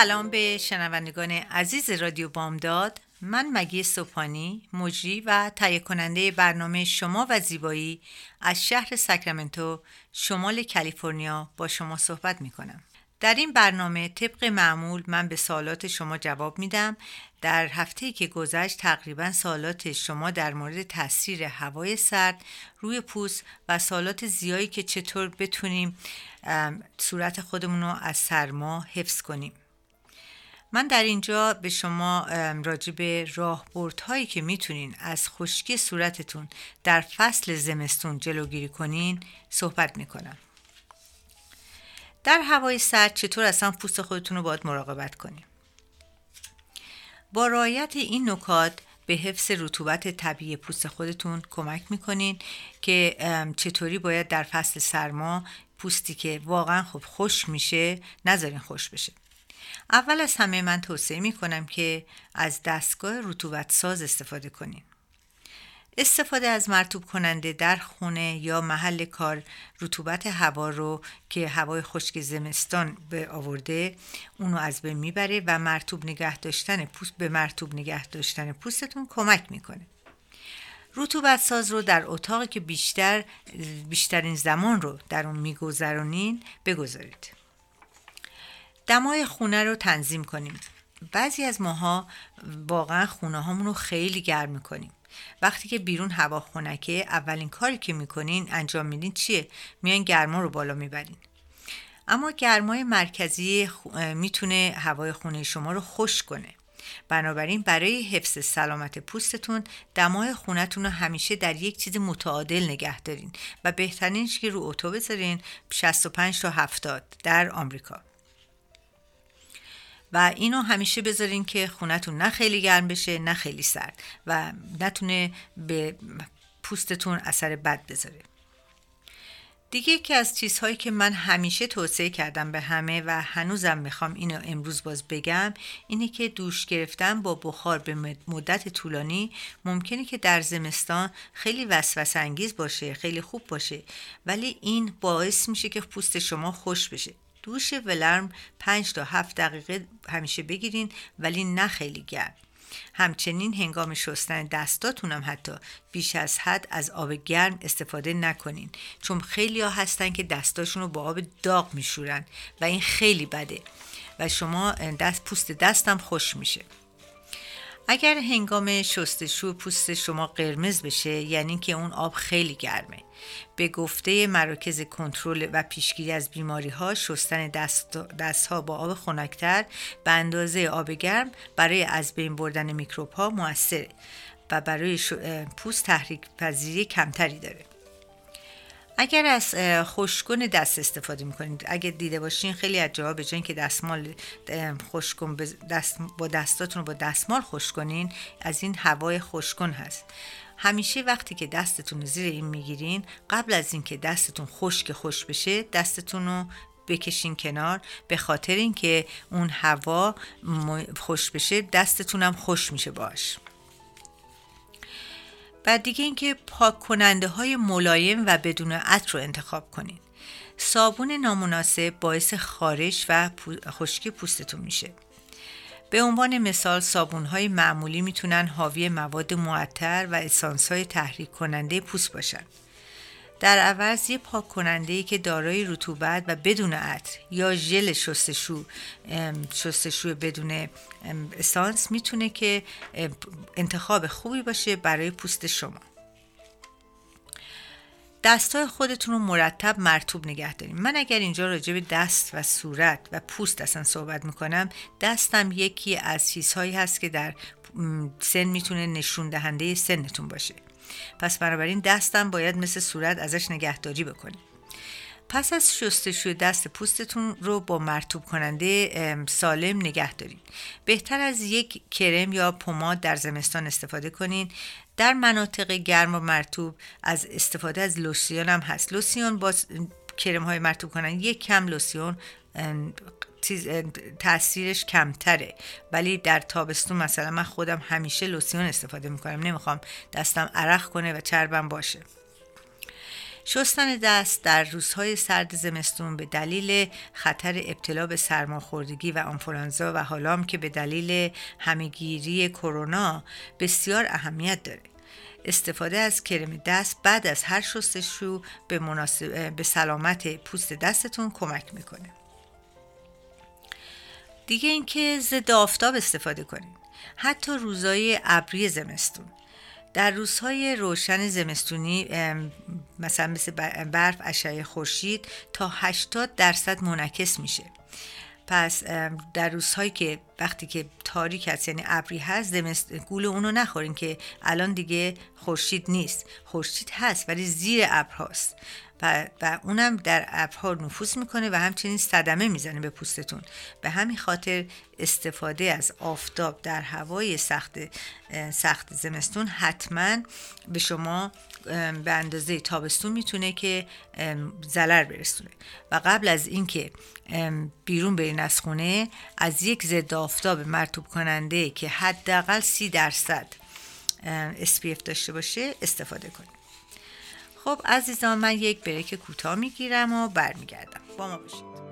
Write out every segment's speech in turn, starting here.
سلام به شنوندگان عزیز رادیو بامداد. من مگی سوپانی مجری و تهیه کننده برنامه شما و زیبایی از شهر ساکرامنتو شمال کالیفرنیا با شما صحبت می کنم در این برنامه طبق معمول من به سوالات شما جواب میدم. در هفته که گذشت تقریبا سوالات شما در مورد تاثیر هوای سرد روی پوست و سوالات زیایی که چطور بتونیم صورت خودمون رو از سرما حفظ کنیم. من در اینجا به شما راجع به هایی که می‌تونین از خشکی صورتتون در فصل زمستون جلوگیری کنین صحبت می‌کنم. در هوای سرد چطور اصلا پوست خودتون رو باید مراقبت کنیم؟ با رعایت این نکات به حفظ رطوبت طبیعی پوست خودتون کمک می‌کنین که چطوری باید در فصل سرما پوستی که واقعا خوب خوش میشه نذارین خوش بشه. اول از همه من توصیه می کنم که از دستگاه رطوبت ساز استفاده کنیم. استفاده از مرتوب کننده در خونه یا محل کار رطوبت هوا رو که هوای خشک زمستان به آورده اونو از بین می‌بره و مرتوب نگه داشتن پوست به مرتوب نگه داشتن پوستتون کمک می‌کنه. رطوبت ساز رو در اتاقی که بیشتر بیشترین زمان رو در اون میگذرونین بگذارید. دمای خونه رو تنظیم کنیم. بعضی از ماها واقعا خونه هامون رو خیلی گرم می‌کنیم. وقتی که بیرون هوا خونکه اولین کاری که می‌کنین انجام میدین چیه؟ میان گرما رو بالا می‌برین. اما گرمای مرکزی می‌تونه هوای خونه شما رو خوش کنه. بنابراین برای حفظ سلامت پوستتون دمای خونتون رو همیشه در یک چیز متعادل نگه دارین و بهترینش که رو اتو بذارین 65 تا 70 در آمریکا. و اینو همیشه بذارین که خونتون نه خیلی گرم بشه نه خیلی سرد و نتونه به پوستتون اثر بد بذاره. دیگه یکی از چیزهایی که من همیشه توصیه کردم به همه و هنوزم می‌خوام اینو امروز باز بگم اینه که دوش گرفتن با بخار به مدت طولانی ممکنه که در زمستان خیلی وسوسه انگیز باشه خیلی خوب باشه ولی این باعث میشه که پوست شما خوش بشه. دوش ولرم 5 تا 7 دقیقه همیشه بگیرین ولی نه خیلی گرم. همچنین هنگام شستن دستاتون هم حتی بیش از حد از آب گرم استفاده نکنین چون خیلی ها هستن که دستاشون رو با آب داغ میشورن و این خیلی بده و شما دست پوست دستم خوش میشه. اگر هنگام شستشو پوست شما قرمز بشه یعنی که اون آب خیلی گرمه. به گفته مراکز کنترل و پیشگیری از بیماری ها شستن دست, دست ها با آب خنکتر به اندازه آب گرم برای از بین بردن میکروب ها موثره و برای پوست تحریک پذیری کمتری داره. اگر از خوشکن دست استفاده می‌کنید اگر دیده باشین خیلی از جاها به که دستمال خوشکن دست با دستاتون رو با دستمال خوش کنین از این هوای خوشکن هست. همیشه وقتی که دستتون رو زیر این می‌گیرین قبل از اینکه دستتون خشک خوش بشه دستتون رو بکشین کنار. به خاطر اینکه اون هوا خوش بشه دستتون هم خوش میشه باش. و دیگه اینکه پاک کننده های ملایم و بدون عطر رو انتخاب کنین. صابون نامناسب باعث خارش و خشکی پوستتون میشه. به عنوان مثال صابون های معمولی می‌تونن حاوی مواد معطر و اسانس های تحریک کننده پوست باشن. در عوض یه پاک کننده ای که دارای رطوبت و بدون عطر یا ژل شستشو شستشو بدون اسانس می‌تونه که انتخاب خوبی باشه برای پوست شما. دستای خودتون رو مرتب مرتوب نگه داریم. من اگر اینجا راجع به دست و صورت و پوست اصلا صحبت می‌کنم دستم یکی از چیزهایی هست که در سن می‌تونه نشون دهنده سنتون باشه. پس بنابراین دستم باید مثل صورت ازش نگهداری بکنیم پس از شستشوی دست پوستتون رو با مرتوب کننده سالم نگه دارین بهتر از یک کرم یا پماد در زمستان استفاده کنین. در مناطق گرم و مرتوب از استفاده از لوسیون هم هست. لوسیون با کرم های مرتوب کنن یک کم لوسیون تاثیرش کمتره. ولی در تابستون مثلا من خودم همیشه لوسیون استفاده می‌کنم. نمی‌خوام دستم عرق کنه و چربم باشه. شستن دست در روزهای سرد زمستون به دلیل خطر ابتلا به سرماخوردگی و آنفولانزا و حالام که به دلیل همهگیری کرونا بسیار اهمیت داره. استفاده از کرم دست بعد از هر شستشو به, مناسب... به سلامت پوست دستتون کمک می‌کنه. دیگه اینکه ضد آفتاب استفاده کنید. حتی روزای ابری زمستون. در روزهای روشن زمستونی مثلا مثل برف اشعه خورشید تا 80 درصد منعکس میشه. پس در روزهایی که وقتی که تاریک هست یعنی ابری هست زمست گول اونو نخورین که الان دیگه خورشید نیست. خورشید هست ولی زیر ابر هست و, و اونم در ابرها نفوذ می‌کنه و همچنین صدمه می‌زنه به پوستتون. به همین خاطر استفاده از آفتاب در هوای سخت سخت زمستون حتما به شما به اندازه تابستون می‌تونه که ضرر برسونه. و قبل از اینکه بیرون برین از خونه از یک ضد آفتاب مرتوب کننده که حداقل سی درصد SPF داشته باشه استفاده کنید. خب عزیزان من یک بریک کوتاه می‌گیرم و برمیگردم. با ما باشید.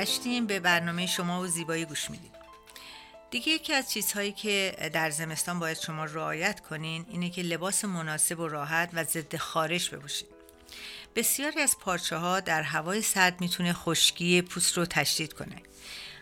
برگشتیم به برنامه شما و زیبایی گوش میدیم. دیگه یکی از چیزهایی که در زمستان باید شما رعایت کنین اینه که لباس مناسب و راحت و ضد خارش بپوشید بسیاری از پارچه ها در هوای سرد می‌تونه خشکی پوست رو تشدید کنه.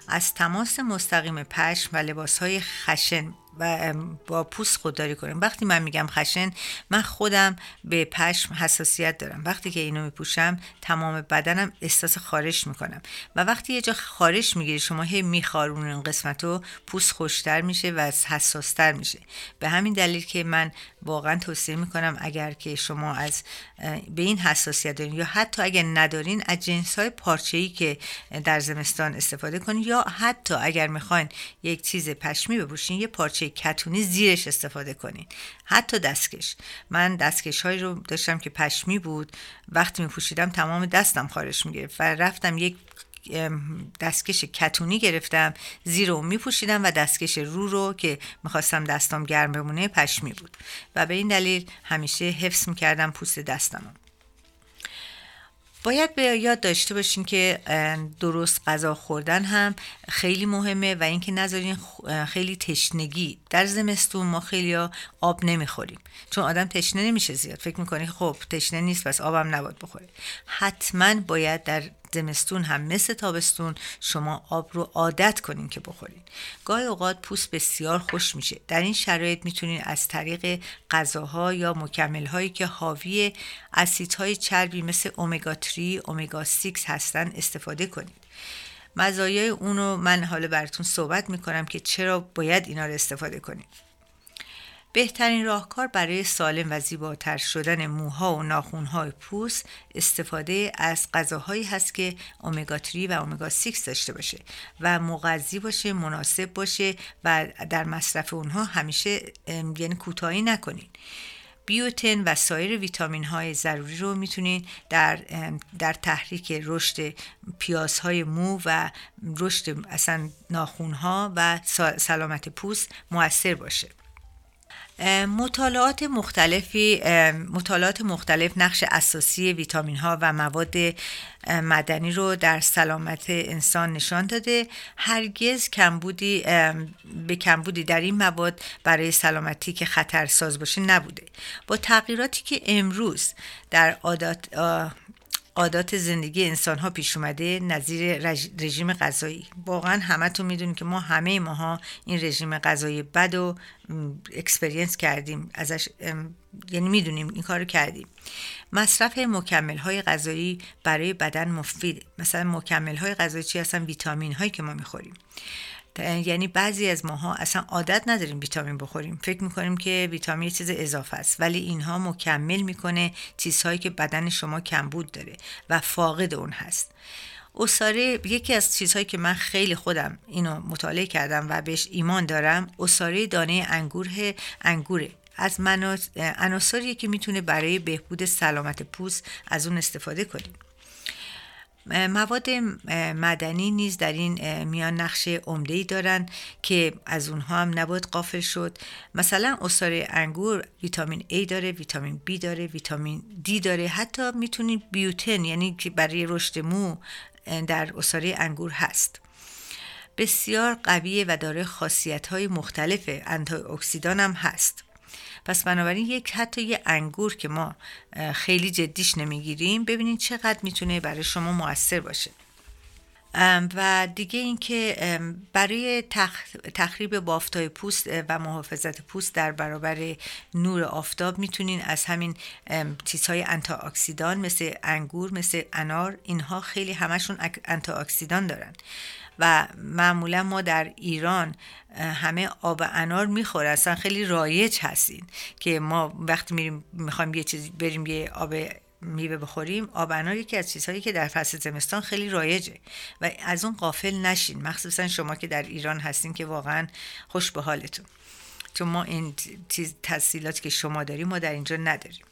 از تماس مستقیم پشم و لباس های خشن و با پوست خودداری کنیم وقتی من میگم خشن من خودم به پشم حساسیت دارم. وقتی که اینو میپوشم تمام بدنم احساس خارش می‌کنم. و وقتی یه جا خارش می‌گیری شما هی میخارون این قسمت رو پوست خوشتر میشه و حساستر میشه. به همین دلیل که من واقعا توصیه می‌کنم اگر که شما از به این حساسیت دارین یا حتی اگر ندارین از جنس های پارچه ای که در زمستان استفاده کنین یا حتی اگر می‌خواین یک چیز پشمی بپوشین یه پارچه کتونی زیرش استفاده کنین. حتی دستکش. من دستکش هایی رو داشتم که پشمی بود. وقتی می پوشیدم تمام دستم خارش می گرفت و رفتم یک دستکش کتونی گرفتم. زیر رو می پوشیدم و دستکش رو رو که می‌خواستم دستام گرم بمونه پشمی بود. و به این دلیل همیشه حفظ می‌کردم پوست دستم باید به یاد داشته باشین که درست غذا خوردن هم خیلی مهمه و اینکه نذارین خیلی تشنگی در زمستون ما خیلی آب نمی‌خوریم. چون آدم تشنه نمیشه زیاد. فکر می‌کنی خب تشنه نیست پس آبم نباید بخوره. حتما باید در زمستون هم مثل تابستون شما آب رو عادت کنین که بخورین. گاهی اوقات پوست بسیار خوش میشه. در این شرایط می‌تونین از طریق غذاها یا مکملهایی که حاوی اسیدهای چربی مثل اومگا 3 اومگا 6 هستن استفاده کنید مزایای اونو من حالا براتون صحبت می‌کنم که چرا باید اینا رو استفاده کنید بهترین راهکار برای سالم و زیباتر شدن موها و ناخونهای پوست استفاده از غذاهایی هست که اومگا 3 و اومگا 6 داشته باشه و مغذی باشه مناسب باشه و در مصرف اونها همیشه یعنی کوتاهی نکنین. بیوتن و سایر ویتامین های ضروری رو می‌تونین در, در تحریک رشد پیازهای مو و رشد اصلا ناخونها و سلامت پوست موثر باشه. مطالعات مختلفی مطالعات مختلف نقش اساسی ویتامین ها و مواد مدنی رو در سلامت انسان نشان داده. هرگز کمبودی به کمبودی در این مواد برای سلامتی که خطرساز باشه نبوده. با تغییراتی که امروز در عادات عادات زندگی انسان ها پیش اومده نظیر رژیم غذایی. واقعا همه تو می‌دونید که ما همه ماها این رژیم غذایی بد و experience کردیم ازش یعنی می‌دونیم این کارو کردیم. مصرف مکمل های غذایی برای بدن مفیده مثلا مکمل های غذایی چی؟ هستن ویتامین هایی که ما می‌خوریم. یعنی بعضی از ماها اصلا عادت نداریم ویتامین بخوریم. فکر می‌کنیم که ویتامین چیز اضافه است ولی اینها مکمل می‌کنه چیزهایی که بدن شما کمبود داره و فاقد اون هست. اساره یکی از چیزهایی که من خیلی خودم اینو مطالعه کردم و بهش ایمان دارم اساره دانه انگور انگوره. از عناصریه که می‌تونه برای بهبود سلامت پوست از اون استفاده کنیم. مواد مدنی نیز در این میان نقش عمده ای دارن که از اونها هم نباید قافل شد. مثلا اصاره انگور ویتامین A داره ویتامین B داره ویتامین D داره. حتی می‌تونید بیوتن یعنی که برای رشد مو در اصاره انگور هست. بسیار قویه و داره خاصیت های مختلف اکسیدان هم هست. پس بنابراین یک حتی یه انگور که ما خیلی جدیش نمی‌گیریم ببینید چقدر می‌تونه برای شما موثر باشه. و دیگه اینکه برای تخریب بافتای پوست و محافظت پوست در برابر نور آفتاب می‌تونین از همین چیزهای انتا اکسیدان مثل انگور مثل انار اینها خیلی همشون انتا اکسیدان دارن. و معمولا ما در ایران همه آب انار می‌خوره اصلا خیلی رایج هستین که ما وقتی میریم می‌خوایم یه چیزی بریم یه آب میوه بخوریم آب انار یکی از چیزهایی که در فصل زمستان خیلی رایجه. و از اون قافل نشین. مخصوصا شما که در ایران هستین که واقعا خوش به حالتون. چون ما این تحصیلاتی که شما داریم ما در اینجا نداریم.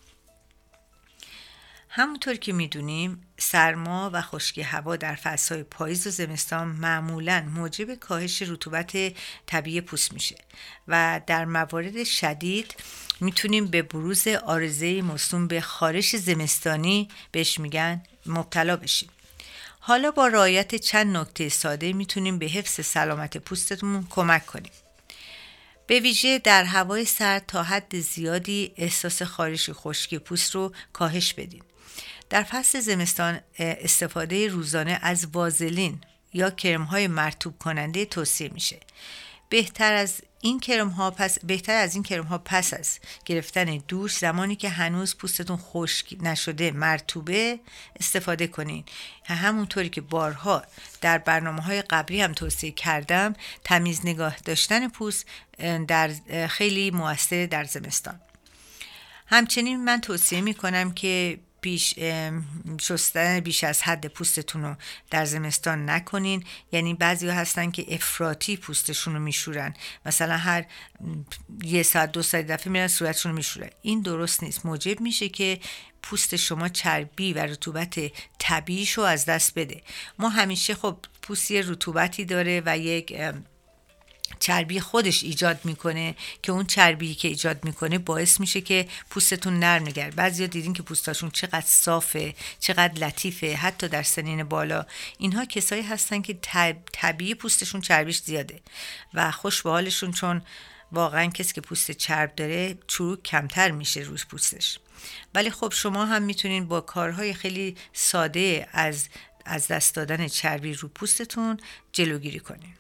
همونطور که می‌دونیم سرما و خشکی هوا در فصلهای پاییز و زمستان معمولا موجب کاهش رطوبت طبیعی پوست میشه و در موارد شدید می‌تونیم به بروز آرزه مصوم به خارش زمستانی بهش میگن مبتلا بشیم. حالا با رعایت چند نکته ساده می‌تونیم به حفظ سلامت پوستتون کمک کنیم. به ویژه در هوای سرد تا حد زیادی احساس خارش خشکی پوست رو کاهش بدین. در فصل زمستان استفاده روزانه از وازلین یا کرم های مرتوب کننده توصیه میشه. بهتر از این کرم ها پس بهتر از این کرم ها پس از گرفتن دوش زمانی که هنوز پوستتون خشک نشده مرتوبه استفاده کنین. همونطوری که بارها در برنامه های قبلی هم توصیه کردم تمیز نگاه داشتن پوست در خیلی موثر در زمستان. همچنین من توصیه می کنم که بیش شستن بیش از حد پوستتون رو در زمستان نکنین. یعنی بعضی هستن که افراطی پوستشون رو میشورن. مثلا هر یه ساعت دو ساعت دفعه میرن صورتشون رو میشورن. این درست نیست. موجب میشه که پوست شما چربی و رطوبت طبیعیش رو از دست بده. ما همیشه خب پوست یه رطوبتی داره و یک چربی خودش ایجاد می‌کنه که اون چربی که ایجاد می‌کنه باعث میشه که پوستتون نرم نگر بعضیا دیدین که پوستاشون چقدر صافه چقدر لطیفه حتی در سنین بالا. اینها کسایی هستن که طبیعی پوستشون چربیش زیاده و خوش به حالشون چون واقعا کسی که پوست چرب داره چروک کمتر میشه روز پوستش. ولی خب شما هم می‌تونین با کارهای خیلی ساده از از دست دادن چربی رو پوستتون جلوگیری کنین.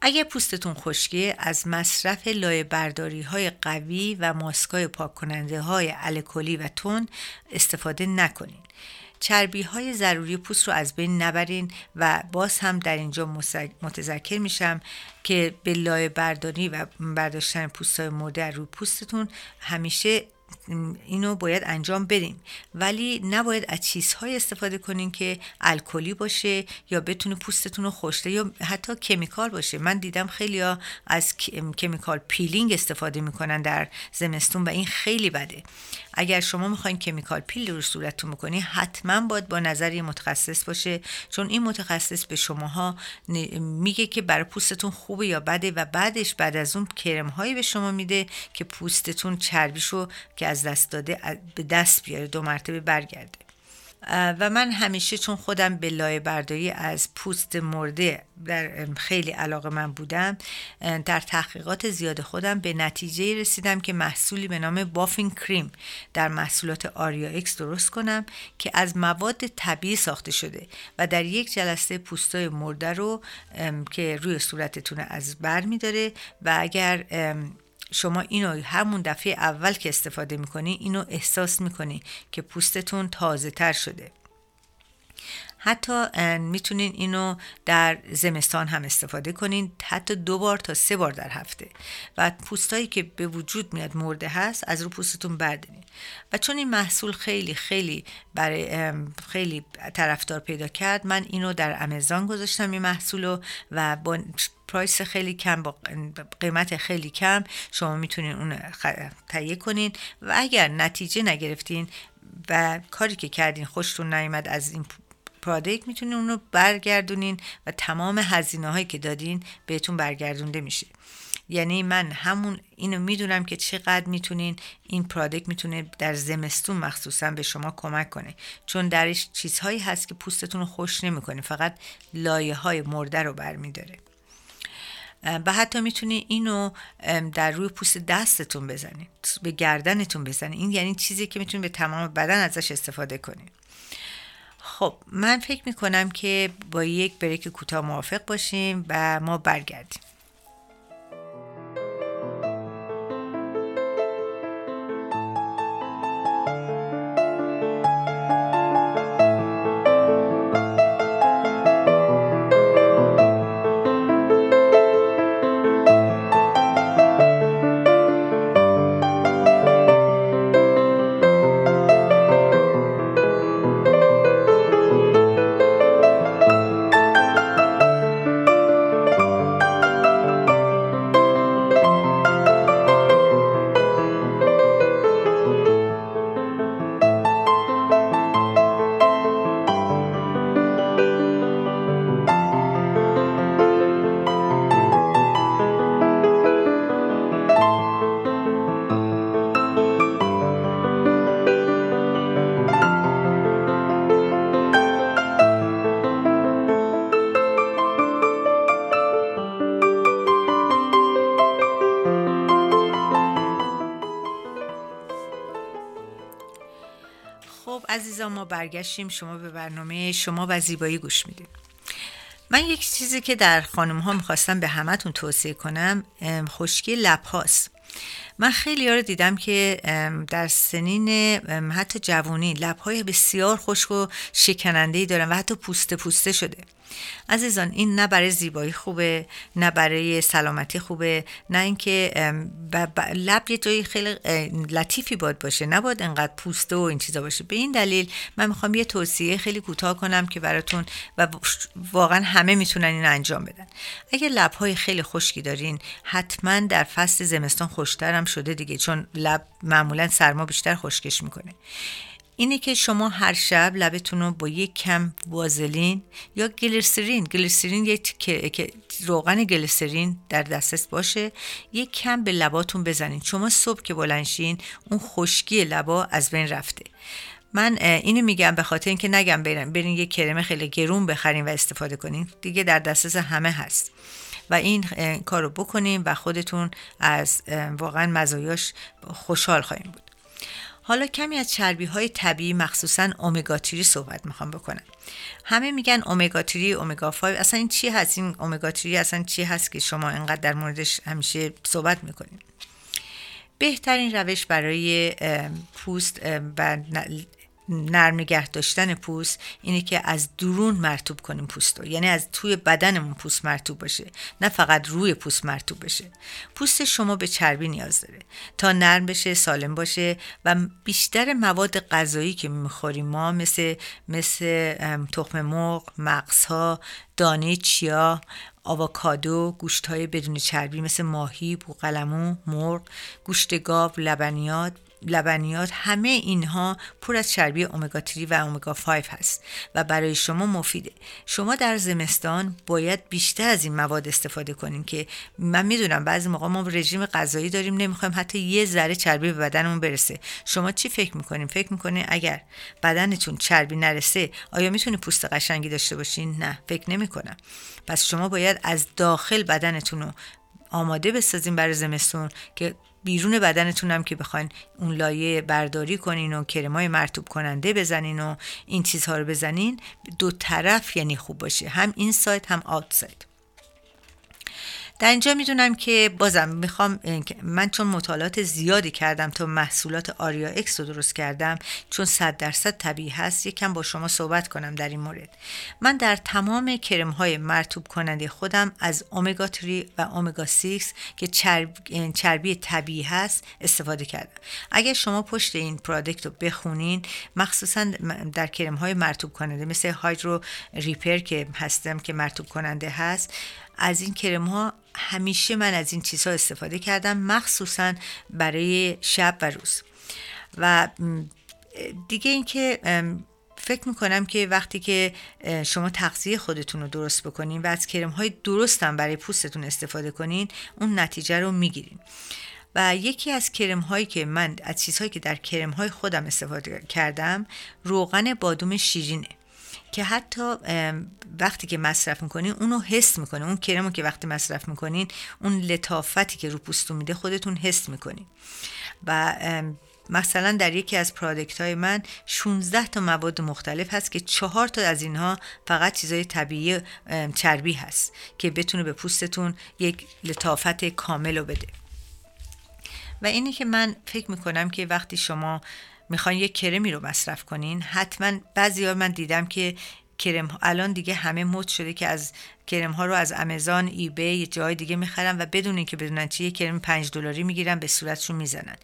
اگر پوستتون خشکه از مصرف لایه برداری های قوی و ماسکای پاک کننده های الکلی و تون استفاده نکنین. چربی های ضروری پوست رو از بین نبرین و باز هم در اینجا متذکر میشم که به لایه برداری و برداشتن پوست های مرده رو پوستتون همیشه اینو باید انجام بدین. ولی نباید از چیزهای استفاده کنین که الکلی باشه یا بتونه پوستتون رو خشک کنه یا حتی chemical باشه. من دیدم خیلی ها از chemical peeling استفاده می‌کنن در زمستون و این خیلی بده. اگر شما می‌خواین chemical peel رو صورتتون بکنی حتما باید با نظر متخصص باشه. چون این متخصص به شماها میگه که برای پوستتون خوبه یا بده و بعدش بعد از اون کرم هایی به شما میده که پوستتون چربیشو که از دست داده به دست بیاره دو مرتبه برگرده. و من همیشه چون خودم به لایه برداری از پوست مرده در خیلی علاقه من بودم در تحقیقات زیاد خودم به نتیجه رسیدم که محصولی به نام بافین کریم در محصولات آریا اکس درست کنم که از مواد طبیعی ساخته شده و در یک جلسه پوستای مرده رو که روی صورتتون از بر میداره و اگر شما اینو همون دفعه اول که استفاده می‌کنی اینو احساس می‌کنی که پوستتون تازه تر شده. حتی می‌تونین اینو در زمستان هم استفاده کنین حتی دو بار تا سه بار در هفته. و پوستایی که به وجود میاد مرده هست از رو پوستتون بردارین. و چون این محصول خیلی خیلی برای خیلی طرفدار پیدا کرد من اینو در امازون گذاشتم این محصول و با پرایس خیلی کم با قیمت خیلی کم شما می‌تونین اون تهیه کنین. و اگر نتیجه نگرفتین و کاری که کردین خوشتون نیومد از این پرادکت می‌تونین اونو برگردونین و تمام هزینه هایی که دادین بهتون برگردونده میشه. یعنی من همون اینو می‌دونم که چقدر می‌تونین این پرادکت می‌تونه در زمستون مخصوصا به شما کمک کنه. چون درش چیزهایی هست که پوستتون رو خوش نمی‌کنه فقط لایه های مرده رو برمیداره. و حتی می‌تونی اینو در روی پوست دستتون بزنید به گردنتون بزنید این یعنی چیزی که می‌تونید به تمام بدن ازش استفاده کنید خب من فکر می‌کنم که با یک بریک کوتاه موافق باشیم و ما برگردیم. عزیزان ما برگشتیم. شما به برنامه شما و زیبایی گوش می‌دید من یک چیزی که در خانم ها می‌خواستم به همتون توصیه کنم خشکی لب هاست. من خیلی ها رو دیدم که در سنین حتی جوانی لبهای بسیار خشک و شکننده ای دارن و حتی پوسته پوسته شده. عزیزان این نه برای زیبایی خوبه نه برای سلامتی خوبه نه اینکه لب یه جایی خیلی لطیفی باد باشه. نباید انقدر پوسته و این چیزا باشه. به این دلیل من می‌خوام یه توصیه خیلی کوتاه کنم که براتون و واقعا همه می‌تونن این انجام بدن. اگر لبهای خیلی خشکی دارین حتما در فصل زمستان خوشتر هم شده دیگه چون لب معمولا سرما بیشتر خشکش می‌کنه. اینه که شما هر شب لبتون رو با یک کم وازلین یا گلیسرین گلیسرین یک روغن گلیسرین در دسترس باشه یک کم به لباتون بزنین. شما صبح که بلنشین اون خشکی لبا از بین رفته. من اینو میگم به خاطر اینکه نگم برین برین یه کرم خیلی گرون بخرین و استفاده کنین. دیگه در دسترس همه هست. و این کار رو بکنین و خودتون از واقعا مزایاش خوشحال خواهیم بود. حالا کمی از چربی های طبیعی مخصوصا اومگا 3 صحبت می‌خوام بکنم. همه میگن اومگا 3 اومگا 5 اصلا این چی هست؟ این اومگا 3 اصلا چی هست که شما اینقدر در موردش همیشه صحبت می‌کنید؟ بهترین روش برای پوست و نرم نگه داشتن پوست اینه که از درون مرتوب کنیم پوست رو یعنی از توی بدنمون پوست مرتوب باشه نه فقط روی پوست مرتوب بشه. پوست شما به چربی نیاز داره. تا نرم بشه سالم باشه و بیشتر مواد غذایی که می‌خوریم ما مثل مثل تخم مرغ مغزها دانه چیا آووکادو گوشت های بدون چربی مثل ماهی بوقلمو مرغ گوشت گاو لبنیات لبنیات همه اینها پر از چربی اومگا 3 و اومگا 5 هست و برای شما مفیده. شما در زمستان باید بیشتر از این مواد استفاده کنین که من می‌دونم بعضی موقع ما رژیم غذایی داریم نمی‌خوایم حتی یه ذره چربی به بدنمون برسه. شما چی فکر می‌کنین؟ فکر می‌کنین اگر بدنتون چربی نرسه آیا می‌تونه پوست قشنگی داشته باشین؟ نه فکر نمی‌کنم. پس شما باید از داخل بدنتون رو آماده بسازین برای زمستون که بیرون بدنتون هم که بخواین اون لایه برداری کنین و کرمای مرتوب کننده بزنین و این چیزها رو بزنین. دو طرف یعنی خوب باشه. هم این سایت هم آوت سایت. در اینجا می‌دونم که بازم می‌خوام من چون مطالعات زیادی کردم تا محصولات آریا اکس رو درست کردم چون صد درصد طبیعی هست یکم با شما صحبت کنم در این مورد. من در تمام کرم های مرتوب کننده خودم از اومگا 3 و اومگا 6 که چرب، چربی طبیعی هست استفاده کردم. اگر شما پشت این پرادکت رو بخونین مخصوصا در کرم های مرتوب کننده مثل هایدرو ریپر که هستم که مرتوب کننده هست از این کرم ها همیشه من از این چیزها استفاده کردم مخصوصا برای شب و روز. و دیگه اینکه فکر می‌کنم که وقتی که شما تغذیه خودتون رو درست بکنین و از کرم های درستم برای پوستتون استفاده کنین اون نتیجه رو می‌گیرین. و یکی از کرم هایی که من از چیزهایی که در کرم های خودم استفاده کردم روغن بادوم شیرینه. که حتی وقتی که مصرف می‌کنین اونو حس می‌کنه اون کرمو که وقتی مصرف می‌کنین اون لطافتی که رو پوستون میده خودتون حس می‌کنین. و مثلا در یکی از پرادکت های من 16 تا مواد مختلف هست که چهار تا از اینها فقط چیزای طبیعی چربی هست که بتونه به پوستتون یک لطافت کامل رو بده. و اینی که من فکر می‌کنم که وقتی شما می‌خواین یک کرمی رو مصرف کنین؟ حتما بعضی من دیدم که کرم الان دیگه همه مد شده که از کرم ها رو از آمازون ایبی یه جای دیگه می‌خرن و بدون اینکه بدونن چی یه کرم 5 دلاری می‌گیرن به صورتشون می‌زنن.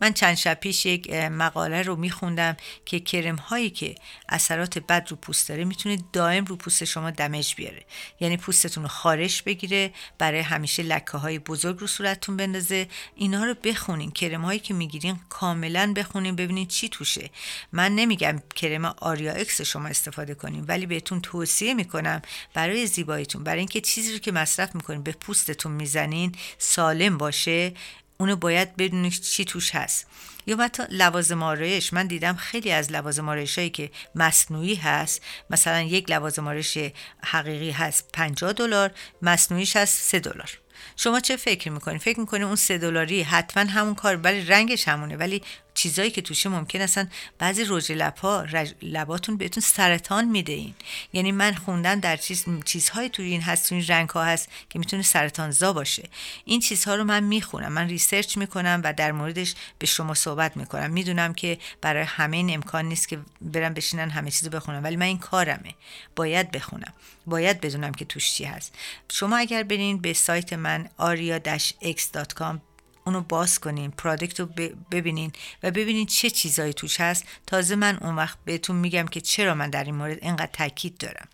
من چند شب پیش یک مقاله رو میخوندم که کرم هایی که اثرات بد رو پوست داره می‌تونه دائم رو پوست شما دمج بیاره. یعنی پوستتون رو خارش بگیره برای همیشه لکه های بزرگ رو صورتتون بندازه. اینا رو بخونین. کرم هایی که می‌گیرین کاملا بخونین ببینین چی توشه. من نمیگم کرم آریا اکس شما استفاده کنین ولی بهتون توصیه می‌کنم برای زیباییتون برای اینکه چیزی رو که مصرف می‌کنین به پوستتون می‌زنین سالم باشه اونو باید بدونید چی توش هست. یا حتی لوازم آرایش من دیدم خیلی از لوازم آرایش هایی که مصنوعی هست مثلا یک لوازم آرایش حقیقی هست 50 دلار مصنوعیش هست 3 دلار. شما چه فکر می‌کنید فکر می‌کنید اون سه دلاری حتما همون کار ولی رنگش همونه ولی چیزایی که توشه ممکن اصلا بعضی رژ لبها رج... لباتون بهتون سرطان میده این یعنی من خوندم در چیز چیزهایی توی این هست توی این رنگ ها هست که می‌تونه سرطان زا باشه. این چیزها رو من می‌خونم. من research می‌کنم و در موردش به شما صحبت می‌کنم. می‌دونم که برای همه این امکان نیست که برم بشینن همه چیزو بخونم ولی من این کارمه. باید بخونم. باید بدونم که توش چی هست. شما اگر برین به سایت من aria-x.com اونو باز کنین product رو ببینین و ببینین چه چیزایی توش هست. تازه من اون وقت بهتون میگم که چرا من در این مورد اینقدر تاکید دارم.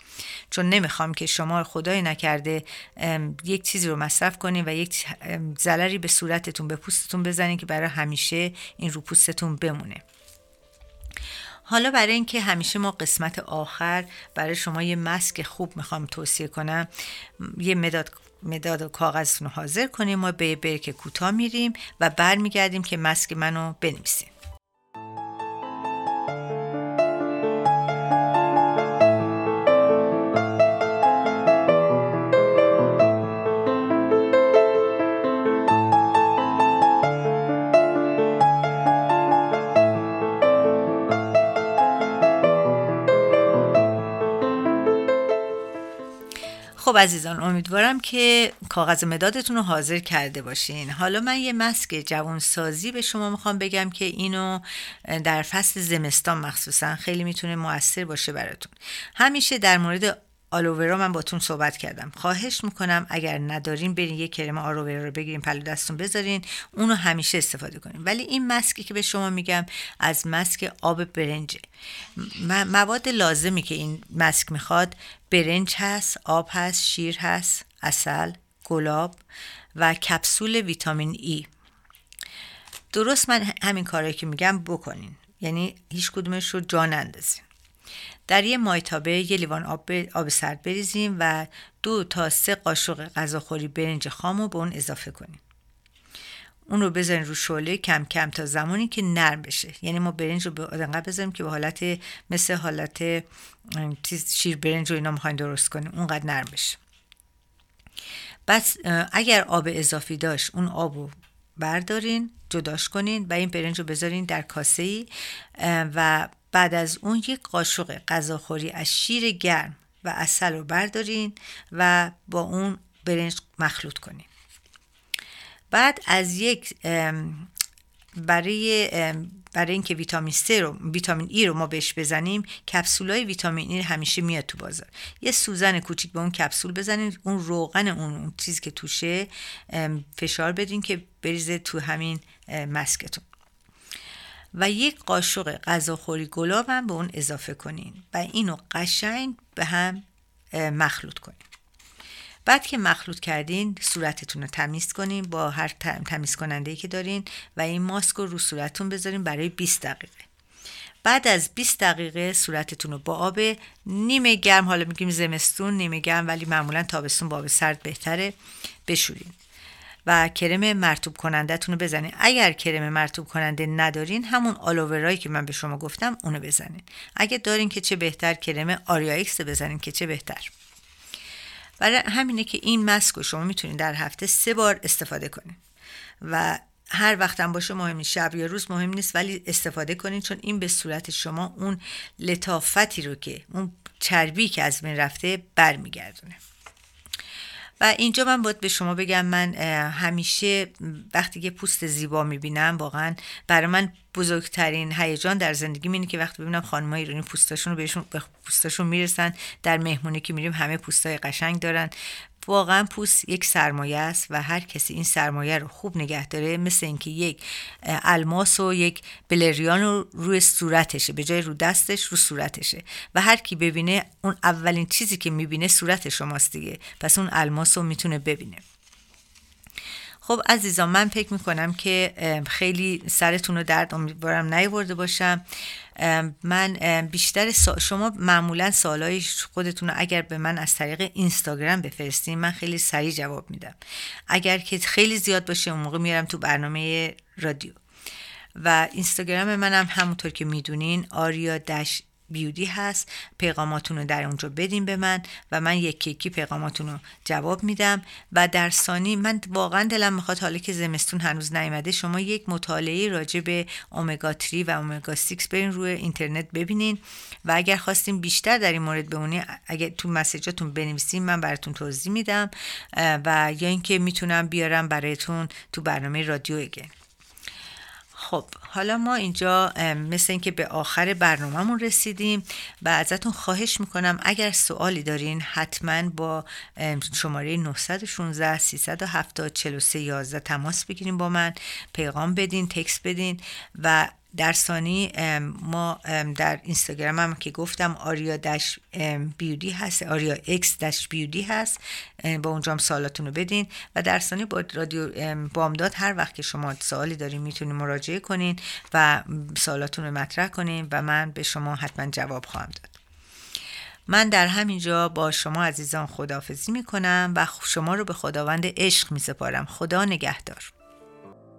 چون نمی‌خوام که شما خدای نکرده یک چیزی رو مصرف کنین و یک ضرری به صورتتون به پوستتون بزنین که برای همیشه این رو پوستتون بمونه. حالا برای اینکه همیشه ما قسمت آخر برای شما یه مسک خوب می‌خوام توصیه کنم یه مداد مداد و کاغذتون رو حاضر کنیم ما به برک کوتاه میریم و برمیگردیم که مسک منو بنویسیم خب عزیزان امیدوارم که کاغذ مدادتون رو حاضر کرده باشین. حالا من یه مسک جوان سازی به شما می‌خوام بگم که اینو در فصل زمستان مخصوصا خیلی می‌تونه موثر باشه براتون. همیشه در مورد آلوورا من باتون صحبت کردم. خواهش می‌کنم اگر ندارین برین یه کرم آلوورا رو بگیرین پلو دستون بذارین اونو همیشه استفاده کنین. ولی این مسکی که به شما میگم از مسک آب برنجه. مواد لازمی که این مسک می‌خواد برنج هست آب هست شیر هست اصل گلاب و کپسول ویتامین ای. درست من همین کارهایی که میگم بکنین. یعنی هیچ کدومش رو جا نندازین. در یه مایتابه یه لیوان آب, آب سرد بریزیم و دو تا سه قاشق غذاخوری برنج خام رو به اون اضافه کنیم اون رو بذارین رو شعله کم کم تا زمانی که نرم بشه. یعنی ما برنج رو به انقدر بذاریم که به حالت مثل حالت شیر برنج رو اینا می‌خواین درست کنیم اونقدر نرم بشه. بس اگر آب اضافی داشت اون آب رو بردارین جداش کنین و این برنج رو بذارین در کاسه ای و بعد از اون یک قاشق غذاخوری از شیر گرم و اصل رو بردارین و با اون برنج مخلوط کنین. بعد از یک برای برای اینکه ویتامین C رو ویتامین ای رو ما بهش بزنیم کپسولای ویتامین ای همیشه میاد تو بازار. یه سوزن کوچیک به اون کپسول بزنین اون روغن اون, اون چیزی که توشه فشار بدین که بریزه تو همین مسکتون. و یک قاشق غذاخوری گلاب هم به اون اضافه کنین و اینو قشنگ به هم مخلوط کنین. بعد که مخلوط کردین صورتتون رو تمیز کنین با هر تمیز کننده ای که دارین و این ماسک رو رو صورتتون بذارین برای 20 دقیقه. بعد از 20 دقیقه صورتتون رو با آب نیمه گرم حالا میگیم زمستون نیمه گرم ولی معمولا تابستون با آب سرد بهتره بشورین و کرم مرتوب کنندهتون رو بزنین. اگر کرم مرتوب کننده ندارین همون آلوورایی که من به شما گفتم اونو بزنین. اگه دارین که چه بهتر کرم آریا ایکس بزنین که چه بهتر. برای همینه که این مسک رو شما می‌تونین در هفته سه بار استفاده کنین و هر وقتم باشه مهم نیست. شب یا روز مهم نیست ولی استفاده کنین چون این به صورت شما اون لطافتی رو که اون چربی که از من رفته برمیگردونه. و اینجا من باید به شما بگم من همیشه وقتی که پوست زیبا می‌بینم واقعا برای من بزرگترین هیجان در زندگی اینه که وقتی ببینم خانم ایرانی پوستاشون رو بهشون به پوستاشون می‌رسن در مهمونی که میریم همه پوستای قشنگ دارن. واقعا پوست یک سرمایه است و هر کسی این سرمایه رو خوب نگه داره مثل اینکه یک الماس و یک بلریان رو روی صورتشه به جای رو دستش رو صورتشه و هر کی ببینه اون اولین چیزی که می‌بینه صورت شماست دیگه. پس اون الماس رو می‌تونه ببینه. خب عزیزان من فکر می‌کنم که خیلی سرتون رو درد امیدوارم نیورده باشم. من بیشتر شما معمولا سوالای خودتون رو اگر به من از طریق اینستاگرام بفرستین من خیلی سریع جواب میدم. اگر که خیلی زیاد باشه اون موقع میرم تو برنامه رادیو. و اینستاگرام منم همونطور که می‌دونین آریا دش بیودی هست پیغاماتون رو در اونجا بدین به من و من یکی یکی پیغاماتون رو جواب میدم و در ثانی من واقعا دلم می‌خواد حالا که زمستون هنوز نیومده شما یک مطالعه راجع به اومگا 3 و اومگا 6 برین روی اینترنت ببینین و اگر خواستیم بیشتر در این مورد بمونی اگر تو مسیجاتون بنویسین من براتون توضیح میدم و یا اینکه می‌تونم بیارم برایتون تو برنامه رادیو اگه. خب حالا ما اینجا مثل اینکه به آخر برنامهمون رسیدیم و ازتون خواهش می‌کنم اگر سوالی دارین حتما با شماره 916 370 43 11 تماس بگیریم با من پیغام بدین تکس بدین و در ثانی ما در اینستاگرام هم که گفتم آریا دش بیودی هست آریا اکس دش بیودی هست با اونجا هم سوالاتون رو بدین. و در ثانی با رادیو بامداد هر وقت که شما سوالی دارین می‌تونین مراجعه کنین و سوالاتون رو مطرح کنین و من به شما حتما جواب خواهم داد. من در همینجا با شما عزیزان خداحافظی می‌کنم و شما رو به خداوند عشق میسپارم. خدا نگهدار.